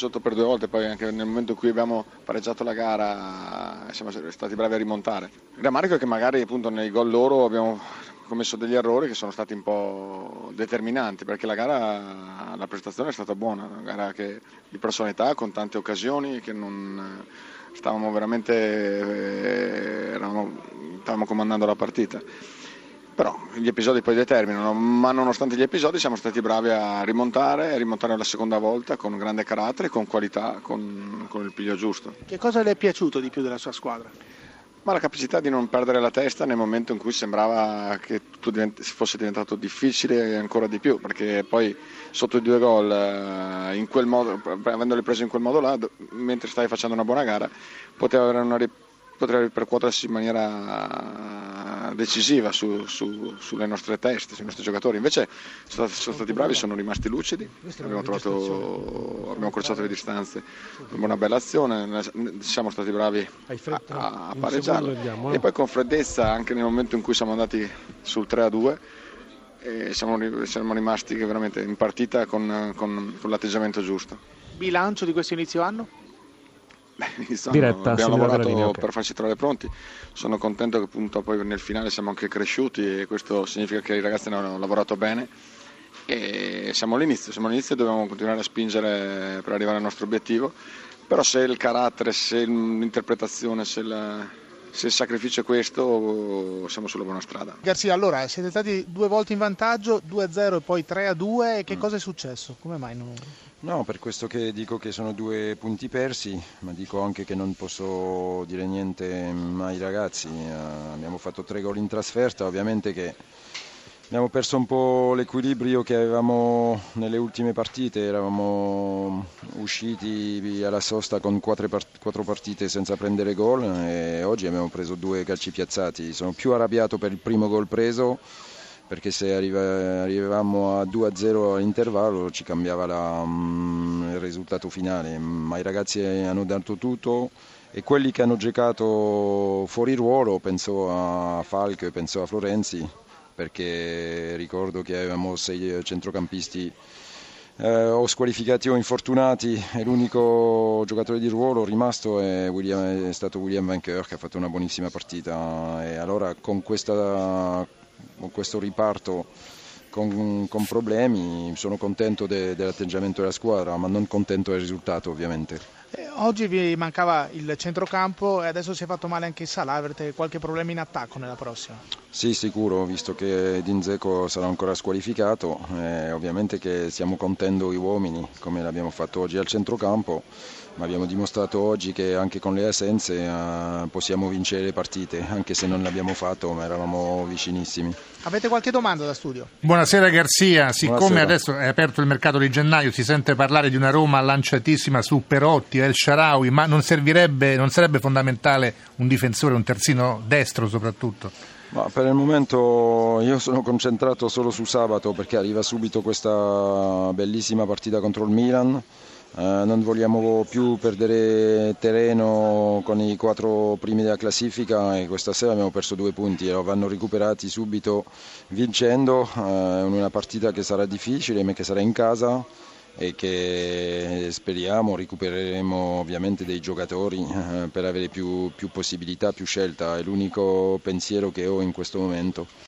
sotto per due volte, poi anche nel momento in cui abbiamo pareggiato la gara siamo stati bravi a rimontare. Il rammarico è che magari appunto nei gol loro abbiamo commesso degli errori che sono stati un po' determinanti perché la gara, la prestazione è stata buona, una gara che, di personalità con tante occasioni che non stavamo veramente eh, eravamo, stavamo comandando la partita però gli episodi poi determinano, ma nonostante gli episodi siamo stati bravi a rimontare, a rimontare la seconda volta con grande carattere, con qualità, con, con il piglio giusto. Che cosa le è piaciuto di più della sua squadra? Ma la capacità di non perdere la testa nel momento in cui sembrava che tutto divent- fosse diventato difficile ancora di più, perché poi sotto i due gol, eh, in quel modo, avendole prese in quel modo là, mentre stavi facendo una buona gara, poteva avere una ripresa potrebbe ripercuotersi in maniera decisiva su, su, sulle nostre teste, sui nostri giocatori. Invece sono, sono stati bravi, sono rimasti lucidi, abbiamo, trovato, abbiamo corciato le distanze, una bella azione, siamo stati bravi a, a pareggiare. e poi con freddezza anche nel momento in cui siamo andati sul 3 a 2 siamo, siamo, rimasti veramente in partita con, con, con l'atteggiamento giusto. Bilancio di questo inizio anno? Beh, Diretta, abbiamo lavorato linea, okay. per farci trovare pronti. Sono contento che appunto poi nel finale siamo anche cresciuti e questo significa che i ragazzi hanno lavorato bene. E siamo all'inizio, siamo all'inizio e dobbiamo continuare a spingere per arrivare al nostro obiettivo. Però se il carattere, se l'interpretazione, se la, se il sacrificio è questo siamo sulla buona strada. Garzia, allora siete stati due volte in vantaggio, 2-0 e poi 3-2, che mm. cosa è successo? Come mai non... No, per questo che dico che sono due punti persi, ma dico anche che non posso dire niente ai ragazzi. Uh, abbiamo fatto tre gol in trasferta, ovviamente che abbiamo perso un po' l'equilibrio che avevamo nelle ultime partite, eravamo usciti alla sosta con quattro, partite senza prendere gol e oggi abbiamo preso due calci piazzati. Sono più arrabbiato per il primo gol preso perché se arriva, arrivavamo a 2-0 all'intervallo ci cambiava la, um, il risultato finale, ma i ragazzi hanno dato tutto e quelli che hanno giocato fuori ruolo, penso a Falco penso a Florenzi, perché ricordo che avevamo sei centrocampisti eh, o squalificati o infortunati e l'unico giocatore di ruolo rimasto è, William, è stato William Van che ha fatto una buonissima partita e allora con, questa, con questo riparto con, con, problemi sono contento de, dell'atteggiamento della squadra ma non contento del risultato ovviamente. Eh, oggi vi mancava il centrocampo e adesso si è fatto male anche il Salah, avrete qualche problema in attacco nella prossima? Sì, sicuro, visto che Dinzeco sarà ancora squalificato, eh, ovviamente che stiamo contendo i uomini come l'abbiamo fatto oggi al centrocampo ma abbiamo dimostrato oggi che anche con le assenze uh, possiamo vincere le partite, anche se non l'abbiamo fatto, ma eravamo vicinissimi. Avete qualche domanda da studio? Buonasera Garzia, siccome Buonasera. adesso è aperto il mercato di gennaio, si sente parlare di una Roma lanciatissima su Perotti, El Sharawi, ma non, non sarebbe fondamentale un difensore, un terzino destro soprattutto? Ma per il momento io sono concentrato solo su sabato perché arriva subito questa bellissima partita contro il Milan. Eh, non vogliamo più perdere terreno con i quattro primi della classifica e questa sera abbiamo perso due punti e vanno recuperati subito vincendo uh, in una partita che sarà difficile ma che sarà in casa e che speriamo recupereremo ovviamente dei giocatori uh, per avere più, più possibilità, più scelta, è l'unico pensiero che ho in questo momento.